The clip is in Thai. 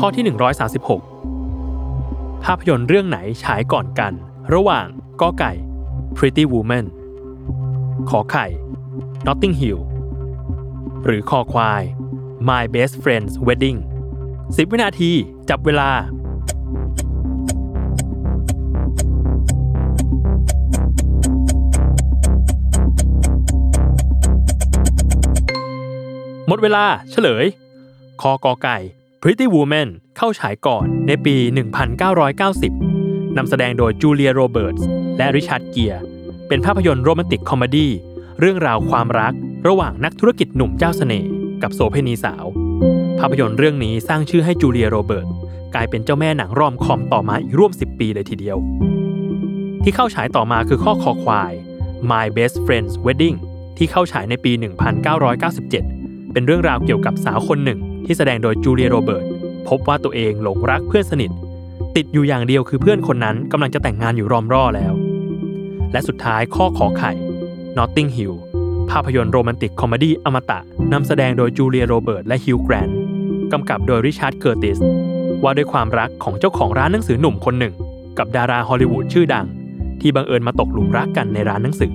ข้อที่ 136 ภาพยนตร์เรื่องไหนฉายก่อนกัน ระหว่างกอไก่ Pretty Woman ขอไข่ Notting Hill หรือคอควาย My Best Friend's Wedding 10 วินาที จับเวลาหมดเวลาเฉลย ข้อกอไก่ Pretty Woman เข้าฉายก่อนในปี 1990 นำแสดงโดยจูเลียโรเบิร์ตส์และริชาร์ดเกียร์ เป็นภาพยนตร์โรแมนติกคอมเมดี้เรื่องราวความรักระหว่างนักธุรกิจหนุ่มเจ้าเสน่ห์กับโสเภณีสาว ภาพยนตร์เรื่องนี้สร้างชื่อให้จูเลียโรเบิร์ตกลายเป็นเจ้าแม่หนัง rom-com ต่อมาอีกร่วม 10 ปีเลยทีเดียว ที่เข้าฉายต่อมาคือข้อคอควาย My Best Friend's Wedding ที่เข้าฉายในปี 1997 เป็นเรื่องราวเกี่ยวกับสาวคนหนึ่ง ที่แสดงโดยจูเลียโรเบิร์ตพบว่าตัวเองหลงรักเพื่อนสนิท ติดอยู่อย่างเดียวคือเพื่อนคนนั้นกำลังจะแต่งงานอยู่รอมร่อแล้ว และสุดท้ายข้อขอไข่ Notting Hill ภาพยนตร์โรแมนติกคอมเมดี้อมตะนำแสดงโดยจูเลียโรเบิร์ตและฮิวแกรนต์กำกับโดยริชาร์ดเคอร์ติสว่าด้วยความรักของเจ้าของร้านหนังสือหนุ่มคนหนึ่ง กับดาราฮอลลีวูดชื่อดัง ที่บังเอิญมาตกหลุมรักกันในร้านหนังสือ